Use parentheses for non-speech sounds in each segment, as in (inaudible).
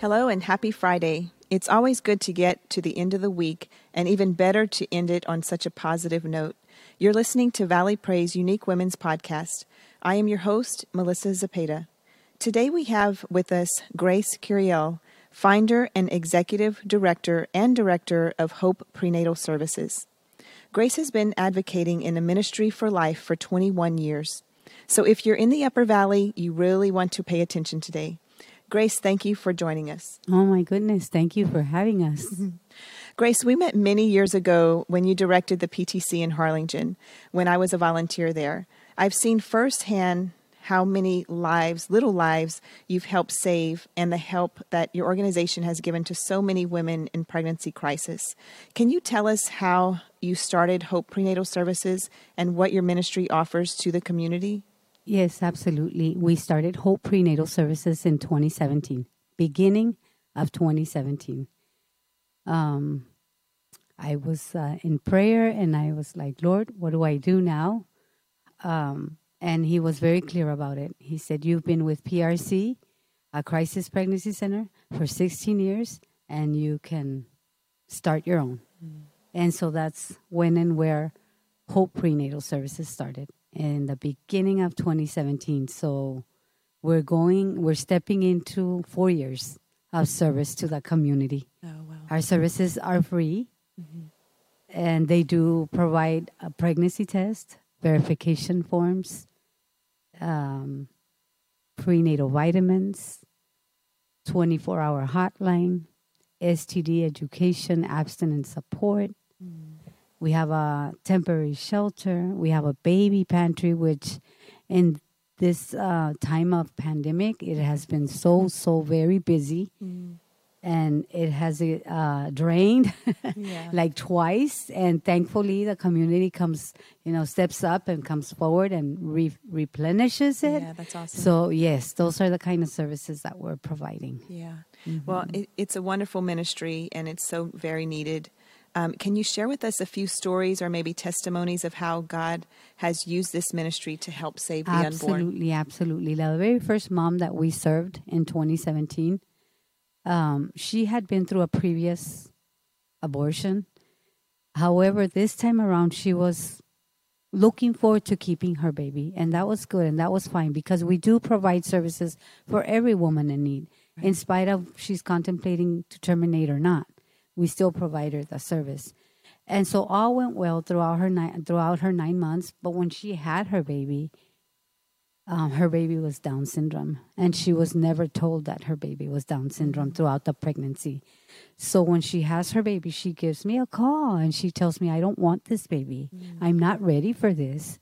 Hello and happy Friday. It's always good to get to the end of the week and even better to end it on such a positive note. You're listening to Valley Praise Unique Women's Podcast. I am your host, Melissa Zapata. Today we have with us Grace Curiel, finder and executive director and director of Hope Prenatal Services. Grace has been advocating in a ministry for life for 21 years. So if you're in the Upper Valley, you really want to pay attention today. Grace, thank you for joining us. Oh my goodness, thank you for having us. (laughs) Grace, we met many years ago when you directed the PTC in Harlingen, when I was a volunteer there. I've seen firsthand how many lives, little lives, you've helped save and the help that your organization has given to so many women in pregnancy crisis. Can you tell us how you started Hope Prenatal Services and what your ministry offers to the community? Yes, absolutely. We started Hope Prenatal Services in 2017, beginning of 2017. Um, I was uh, in prayer and I was like, Lord, what do I do now? Um, and he was very clear about it. He said, You've been with PRC, a crisis pregnancy center, for 16 years, and you can start your own. Mm. And so that's when and where Hope Prenatal Services started in the beginning of 2017. So we're going, we're stepping into four years of service to the community. Oh, wow. Our services are free, mm-hmm. and they do provide a pregnancy test, verification forms, um, prenatal vitamins, 24 hour hotline, STD education, abstinence support. Mm. We have a temporary shelter. We have a baby pantry, which in this uh, time of pandemic, it has been so, so very busy. Mm and it has uh, drained (laughs) yeah. like twice. And thankfully, the community comes, you know, steps up and comes forward and re- replenishes it. Yeah, that's awesome. So yes, those are the kind of services that we're providing. Yeah, mm-hmm. well, it, it's a wonderful ministry, and it's so very needed. Um, can you share with us a few stories or maybe testimonies of how God has used this ministry to help save the absolutely, unborn? Absolutely, absolutely. The very first mom that we served in 2017 um, she had been through a previous abortion. However, this time around, she was looking forward to keeping her baby, and that was good and that was fine because we do provide services for every woman in need, right. in spite of she's contemplating to terminate or not. We still provide her the service, and so all went well throughout her nine throughout her nine months. But when she had her baby, um, her baby was Down syndrome, and she was never told that her baby was Down syndrome throughout the pregnancy. So when she has her baby, she gives me a call and she tells me, I don't want this baby. Mm-hmm. I'm not ready for this.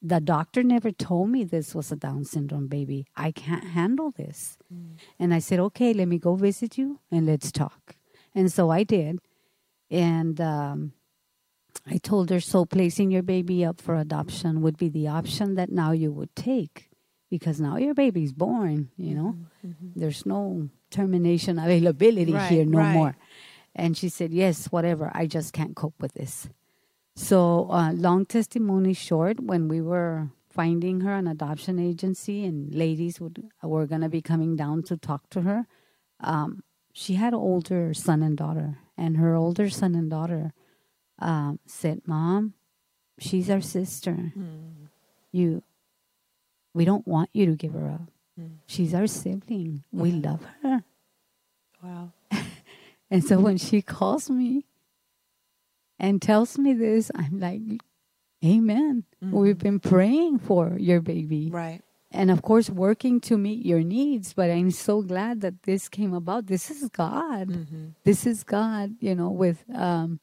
The doctor never told me this was a Down syndrome baby. I can't handle this. Mm-hmm. And I said, Okay, let me go visit you and let's talk. And so I did. And um, I told her, so placing your baby up for adoption would be the option that now you would take because now your baby's born, you know. Mm-hmm. mm-hmm. There's no termination availability right, here no right. more. And she said, yes, whatever. I just can't cope with this. So, uh, long testimony short, when we were finding her an adoption agency and ladies would were going to be coming down to talk to her, um, she had an older son and daughter. And her older son and daughter um, said, "Mom, she's our sister. Mm. You, we don't want you to give her up. Mm. She's our sibling. Yeah. We love her." Wow. (laughs) and so when she calls me and tells me this, I'm like, Amen. Mm-hmm. We've been praying for your baby. Right. And of course, working to meet your needs. But I'm so glad that this came about. This is God. Mm-hmm. This is God, you know, with um,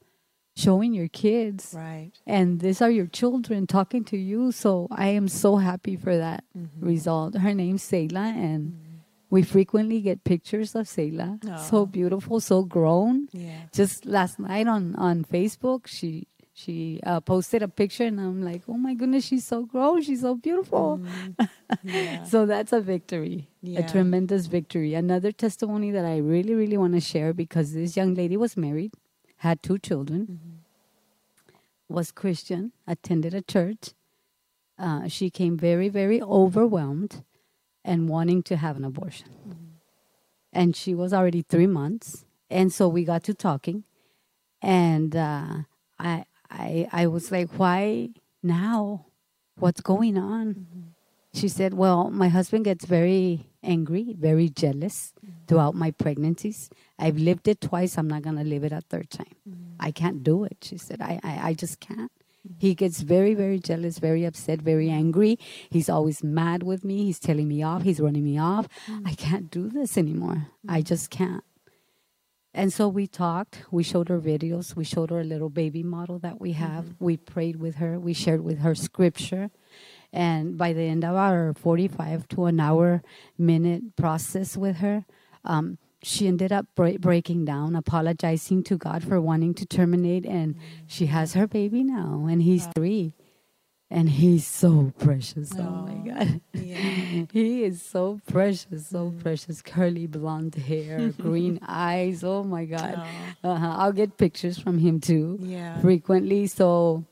showing your kids. Right. And these are your children talking to you. So I am so happy for that mm-hmm. result. Her name's Selah, and mm-hmm. we frequently get pictures of Selah. Oh. So beautiful, so grown. Yeah. Just last night on, on Facebook, she she uh, posted a picture, and I'm like, oh my goodness, she's so grown. She's so beautiful. Mm. (laughs) Yeah. so that's a victory, yeah. a tremendous victory. Another testimony that I really, really want to share because this young lady was married had two children, mm-hmm. was Christian, attended a church. Uh, she came very, very overwhelmed and wanting to have an abortion. Mm-hmm. and she was already three months. And so we got to talking, and uh, I, I, I was like, "Why now? What's going on?" Mm-hmm. She said, "Well, my husband gets very angry, very jealous mm-hmm. throughout my pregnancies. I've lived it twice. I'm not gonna live it a third time. Mm-hmm. I can't do it." She said, "I, I, I just can't." He gets very, very jealous, very upset, very angry. He's always mad with me. He's telling me off. He's running me off. I can't do this anymore. I just can't. And so we talked. We showed her videos. We showed her a little baby model that we have. Mm-hmm. We prayed with her. We shared with her scripture. And by the end of our 45 to an hour minute process with her, um, she ended up breaking down, apologizing to God for wanting to terminate, and she has her baby now, and he's three. And he's so precious. Oh, oh my God. Yeah. (laughs) he is so precious, so mm. precious. Curly blonde hair, green (laughs) eyes. Oh my God. Oh. Uh-huh. I'll get pictures from him too yeah. frequently. So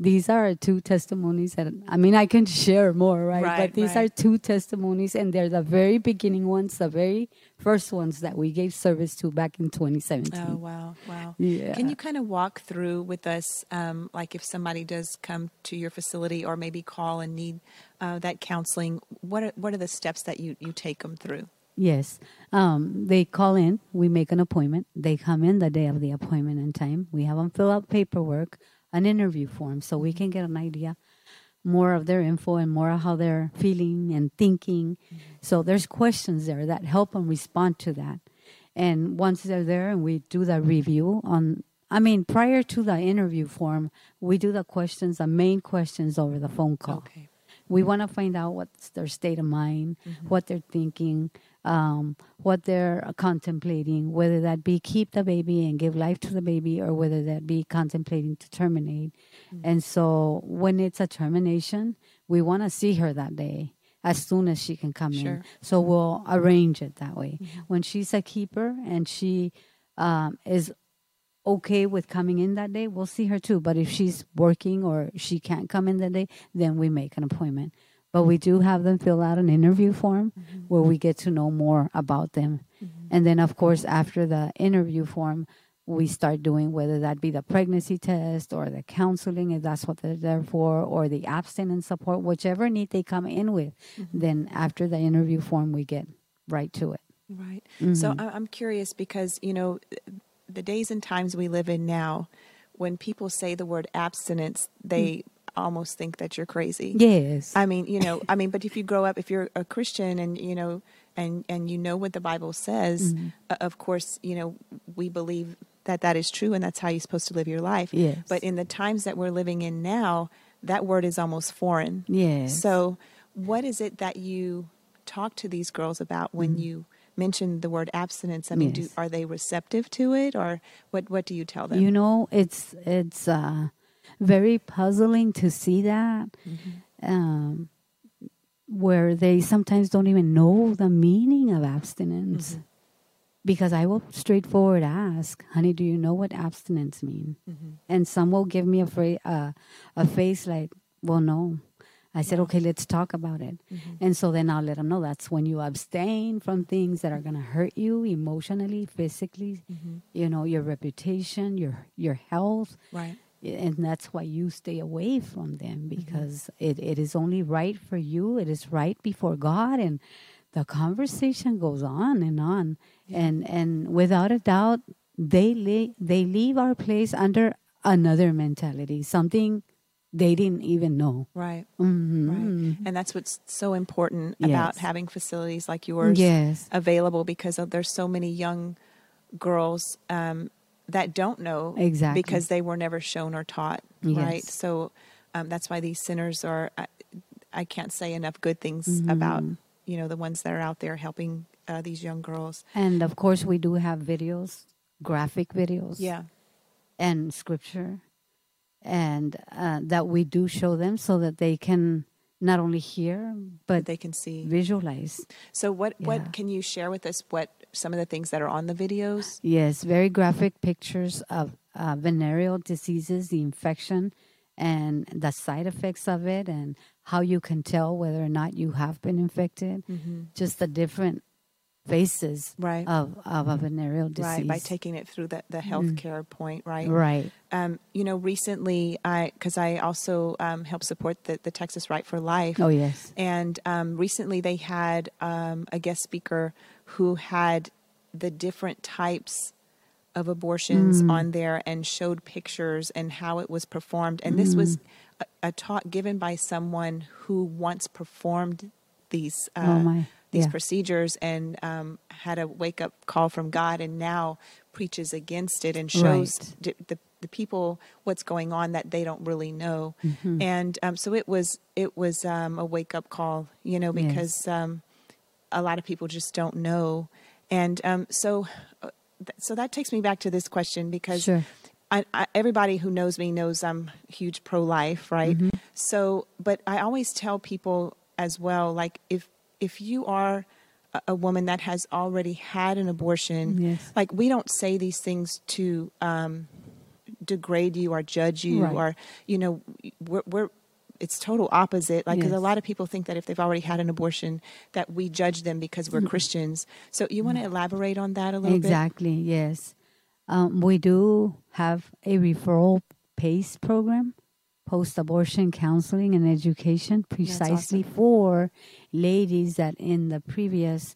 these are two testimonies that I mean I can share more, right? right but these right. are two testimonies and they're the very beginning ones, the very first ones that we gave service to back in 2017. Oh wow, wow! Yeah. Can you kind of walk through with us, um, like if somebody does come to your facility or maybe call and need uh, that counseling, what are, what are the steps that you you take them through? Yes. Um, they call in, we make an appointment. They come in the day of the appointment and time. We have them fill out paperwork an interview form so we can get an idea more of their info and more of how they're feeling and thinking. Mm-hmm. So there's questions there that help them respond to that. And once they're there and we do the review on I mean, prior to the interview form, we do the questions, the main questions over the phone call. Okay. We want to find out what's their state of mind, mm-hmm. what they're thinking, um, what they're contemplating, whether that be keep the baby and give life to the baby, or whether that be contemplating to terminate. Mm-hmm. And so, when it's a termination, we want to see her that day as soon as she can come sure. in. So we'll arrange it that way. Mm-hmm. When she's a keeper and she um, is okay with coming in that day, we'll see her too. But if she's working or she can't come in that day, then we make an appointment but we do have them fill out an interview form mm-hmm. where we get to know more about them. Mm-hmm. And then, of course, after the interview form, we start doing whether that be the pregnancy test or the counseling, if that's what they're there for, or the abstinence support, whichever need they come in with. Mm-hmm. Then, after the interview form, we get right to it. Right. So, mm-hmm. I'm curious because, you know, the days and times we live in now, when people say the word abstinence, they mm almost think that you're crazy. Yes. I mean, you know, I mean, but if you grow up, if you're a Christian and, you know, and, and you know what the Bible says, mm-hmm. uh, of course, you know, we believe that that is true and that's how you're supposed to live your life. Yes. But in the times that we're living in now, that word is almost foreign. Yes. So, what is it that you talk to these girls about when mm-hmm. you mention the word abstinence? I mean, yes. do, are they receptive to it, or what? What do you tell them? You know, it's it's uh, very puzzling to see that. Mm-hmm. Um, where they sometimes don't even know the meaning of abstinence. Mm-hmm. Because I will straightforward ask, honey, do you know what abstinence mean? Mm-hmm. And some will give me a, fra- uh, a face like, well, no. I said, okay, let's talk about it. Mm-hmm. And so then I'll let them know that's when you abstain from things that are going to hurt you emotionally, physically, mm-hmm. you know, your reputation, your your health. Right and that's why you stay away from them mm-hmm. because mm-hmm. it, it is only right for you it is right before god and the conversation goes on and on yeah. and and without a doubt they le- they leave our place under another mentality something they didn't even know right mm-hmm. right and that's what's so important yes. about having facilities like yours yes. available because there's so many young girls um, that don't know exactly because they were never shown or taught yes. right so um, that's why these centers are I, I can't say enough good things mm-hmm. about you know the ones that are out there helping uh, these young girls and of course we do have videos graphic videos yeah and scripture and uh, that we do show them so that they can not only hear but they can see visualize so what yeah. what can you share with us what some of the things that are on the videos yes very graphic pictures of uh, venereal diseases the infection and the side effects of it and how you can tell whether or not you have been infected mm-hmm. just the different phases Right. of, of a venereal disease. Right, by taking it through the, the healthcare point, right? Right. Um, you know, recently, I because I also um, help support the, the Texas Right for Life. Oh, yes. And um, recently, they had um, a guest speaker who had the different types of abortions Mm. on there and showed pictures and how it was performed. And this was Mm. a, a talk given by someone who once performed these uh, Oh, my. These Yeah. procedures and um, had a wake up call from God, and now preaches against it and shows Right. d- the the people what's going on that they don't really know. Mm-hmm. And um, so it was it was um, a wake up call, you know, Yes. because um, a lot of people just don't know. And um, so uh, th- so that takes me back to this question because Sure. I, I, everybody who knows me knows I'm huge pro life, right? Mm-hmm. So, but I always tell people as well, like if if you are a, woman that has already had an abortion, Yes. like we don't say these things to um, degrade you or judge you Right. or you know we're, we're it's total opposite like 'cause a lot of people think that if they've already had an abortion that we judge them because we're christians so you want to elaborate on that a little bit? Exactly, yes. Um, we do have a referral PACE program, post abortion counseling and education, precisely for ladies that in the previous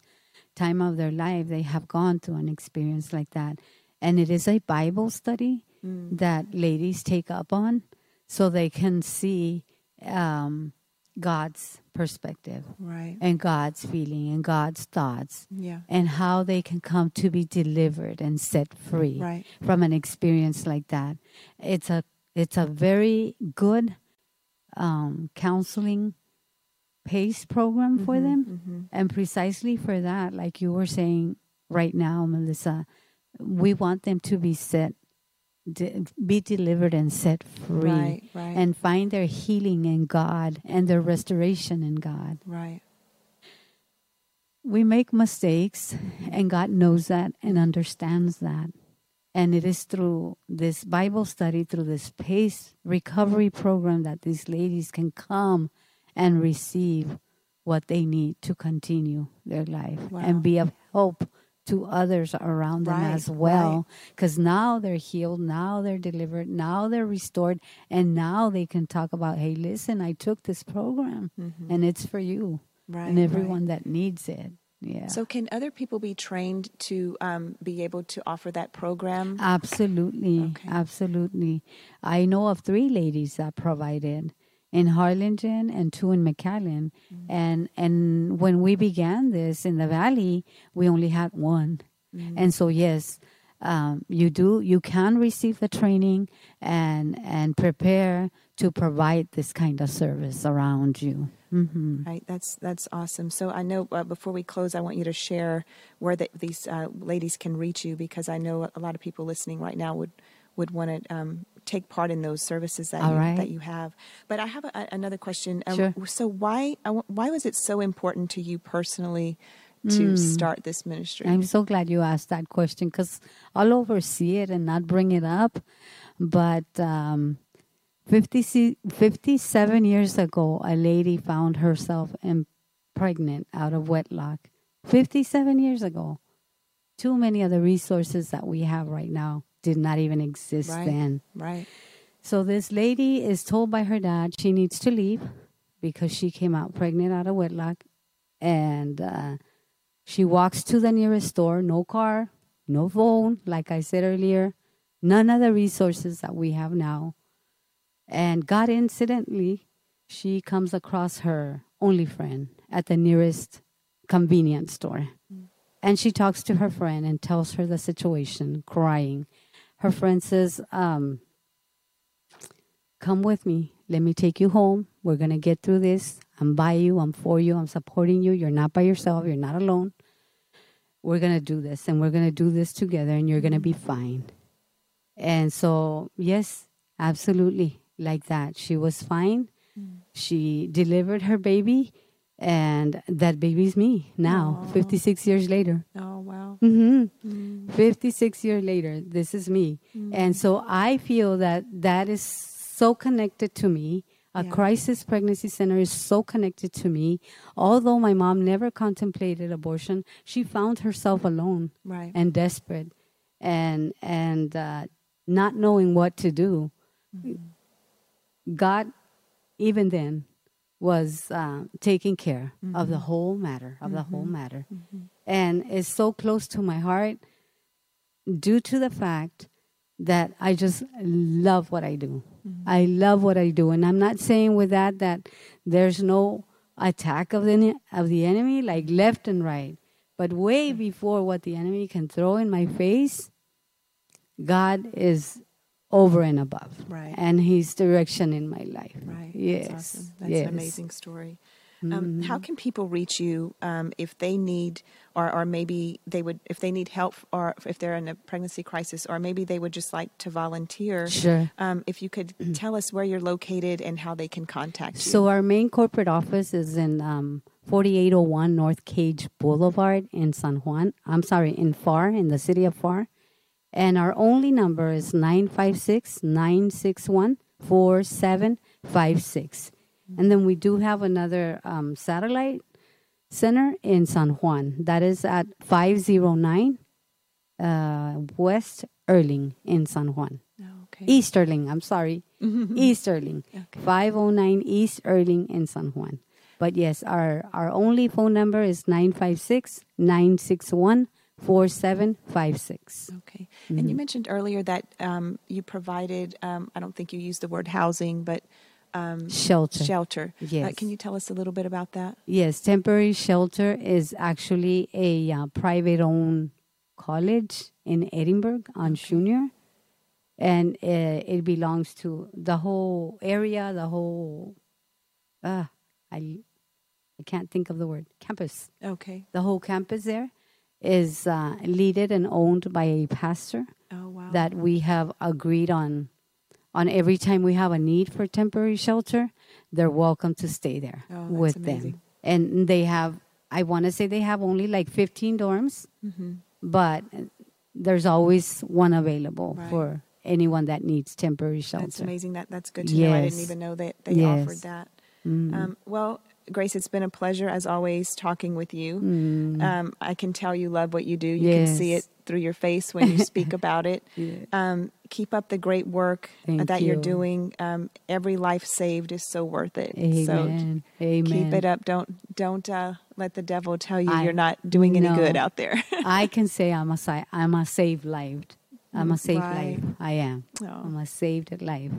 time of their life they have gone through an experience like that. And it is a Bible study that ladies take up on so they can see um, God's perspective right and God's feeling and God's thoughts yeah and how they can come to be delivered and set free Right. from an experience like that. It's a it's a very good um, counseling pace program for Mm-hmm, them, and precisely for that, like you were saying right now, Melissa, we want them to be set, de- be delivered and set free, Right, right. and find their healing in God and their restoration in God right we make mistakes and God knows that and understands that. And it is through this Bible study, through this PACE recovery program, that these ladies can come and receive what they need to continue their life Wow. and be of help to others around them Right, as well. Because now they're healed, now they're delivered, now they're restored, and now they can talk about, hey, listen, I took this program and it's for you Mm-hmm. Right, and right. everyone that needs it. Yeah. So, can other people be trained to um, be able to offer that program? absolutely, Okay. absolutely. I know of three ladies that provided in Harlingen and two in McAllen. Mm-hmm. And and when we began this in the valley, we only had one. Mm-hmm. And so yes, um, you do you can receive the training and and prepare to provide this kind of service around you. hmm Right, that's that's awesome. So I know uh, before we close, I want you to share where the, these uh, ladies can reach you because I know a lot of people listening right now would would want to um, take part in those services that you, right. that you have. But I have a, another question. Um, Sure. So why why was it so important to you personally to start this ministry? I'm so glad you asked that question because I'll oversee it and not bring it up. But um, 50, 57 years ago, a lady found herself pregnant out of wedlock. 57 years ago. Too many of the resources that we have right now did not even exist Right. then. right. So this lady is told by her dad she needs to leave because she came out pregnant out of wedlock, and uh, she walks to the nearest store. No car, no phone, like I said earlier, none of the resources that we have now. And God incidentally, she comes across her only friend at the nearest convenience store. And she talks to her friend and tells her the situation, crying. Her friend says, um, Come with me. Let me take you home. We're going to get through this. I'm by you. I'm for you. I'm supporting you. You're not by yourself. You're not alone. We're going to do this and we're going to do this together and you're going to be fine. And so, yes, absolutely. Like that. She was fine. She delivered her baby, and that baby's me now, 56 years later. Oh wow. hmm 56 years later, this is me. And so I feel that that is so connected to me. A Yeah. crisis pregnancy center is so connected to me. Although my mom never contemplated abortion, she found herself alone Right. and desperate and and uh, not knowing what to do. God, even then, was uh, taking care of the mm-hmm. whole matter, of the whole mm-hmm. matter. Mm-hmm. And it's so close to my heart due to the fact that I just love what I do. I love what I do. And I'm not saying with that that there's no attack of the, of the enemy, like left and right. But way before what the enemy can throw in my face, God is over and above. Right. And His direction in my life. Right. Yes. That's awesome. That's yes. an amazing story. Um, Mm-hmm. how can people reach you um, if they need, or, or maybe they would, if they need help, or if they're in a pregnancy crisis, or maybe they would just like to volunteer? Sure. Um, if you could (clears throat) tell us where you're located and how they can contact you. So our main corporate office is in um, 4801 North Cage Boulevard in San Juan. I'm sorry, in Pharr, in the city of Pharr. And our only number is 956 961 4756. And then we do have another um, satellite center in San Juan. That is at 509 uh, West Erling in San Juan. Oh, okay. East Erling, I'm sorry. East Erling. Okay. 509 East Erling in San Juan. But yes, our, our only phone number is 956 961 4756. Okay. Mm-hmm. And you mentioned earlier that um, you provided, um, I don't think you used the word housing, but um, Shelter. shelter. Uh, Yes. can you tell us a little bit about that? Yes, temporary shelter is actually a uh, private owned college in Edinburg on Junior. And uh, it belongs to the whole area, the whole, uh, I, I can't think of the word, campus. Okay. The whole campus there is uh, leaded and owned by a pastor Oh, wow. that we have agreed on. On every time we have a need for temporary shelter, they're welcome to stay there Oh, with amazing. them. And they have, I want to say they have only like 15 dorms, Mm-hmm. but there's always one available Right. for anyone that needs temporary shelter. That's amazing. That that's good to know. I didn't even know that they Yes. offered that. Mm. Um, well, Grace, it's been a pleasure as always talking with you. Mm. Um, I can tell you love what you do. You can see it through your face when you speak (laughs) about it. Yeah. Um, keep up the great work Thank that you're doing. Um, every life saved is so worth it. So Amen. Amen. keep it up. Don't don't uh, let the devil tell you I- you're not doing any good out there. (laughs) I can say I'm a I'm a saved life. I'm a saved Right. life. I am. Oh. I'm a saved life.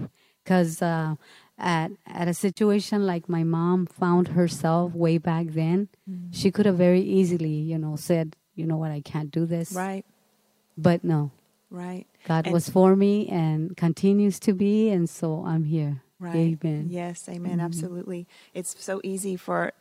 Because uh, at at a situation like my mom found herself way back then, Mm-hmm. she could have very easily, you know, said, you know what, I can't do this. right, But no, right, God And- was for me and continues to be, and so I'm here. right. Amen. Yes, amen. Mm-hmm. Absolutely. It's so easy for.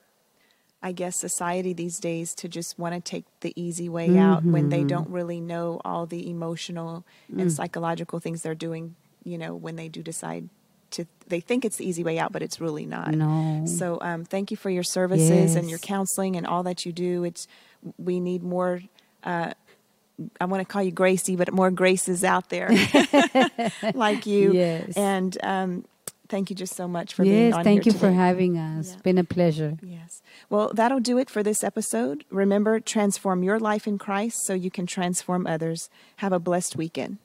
I guess society these days to just want to take the easy way out when they don't mm-hmm. really know all the emotional and mm. psychological things they're doing, you know, when they do decide to they think it's the easy way out, but it's really not. No. So um, thank you for your services and your counseling and all that you do. It's we need more. Uh, I want to call you Gracie, but more Graces out there (laughs) like you. Yes. And um, thank you just so much for being yes, on thank you for having us. Yeah. Been a pleasure. Yes. Well, that'll do it for this episode. Remember, transform your life in Christ so you can transform others. Have a blessed weekend.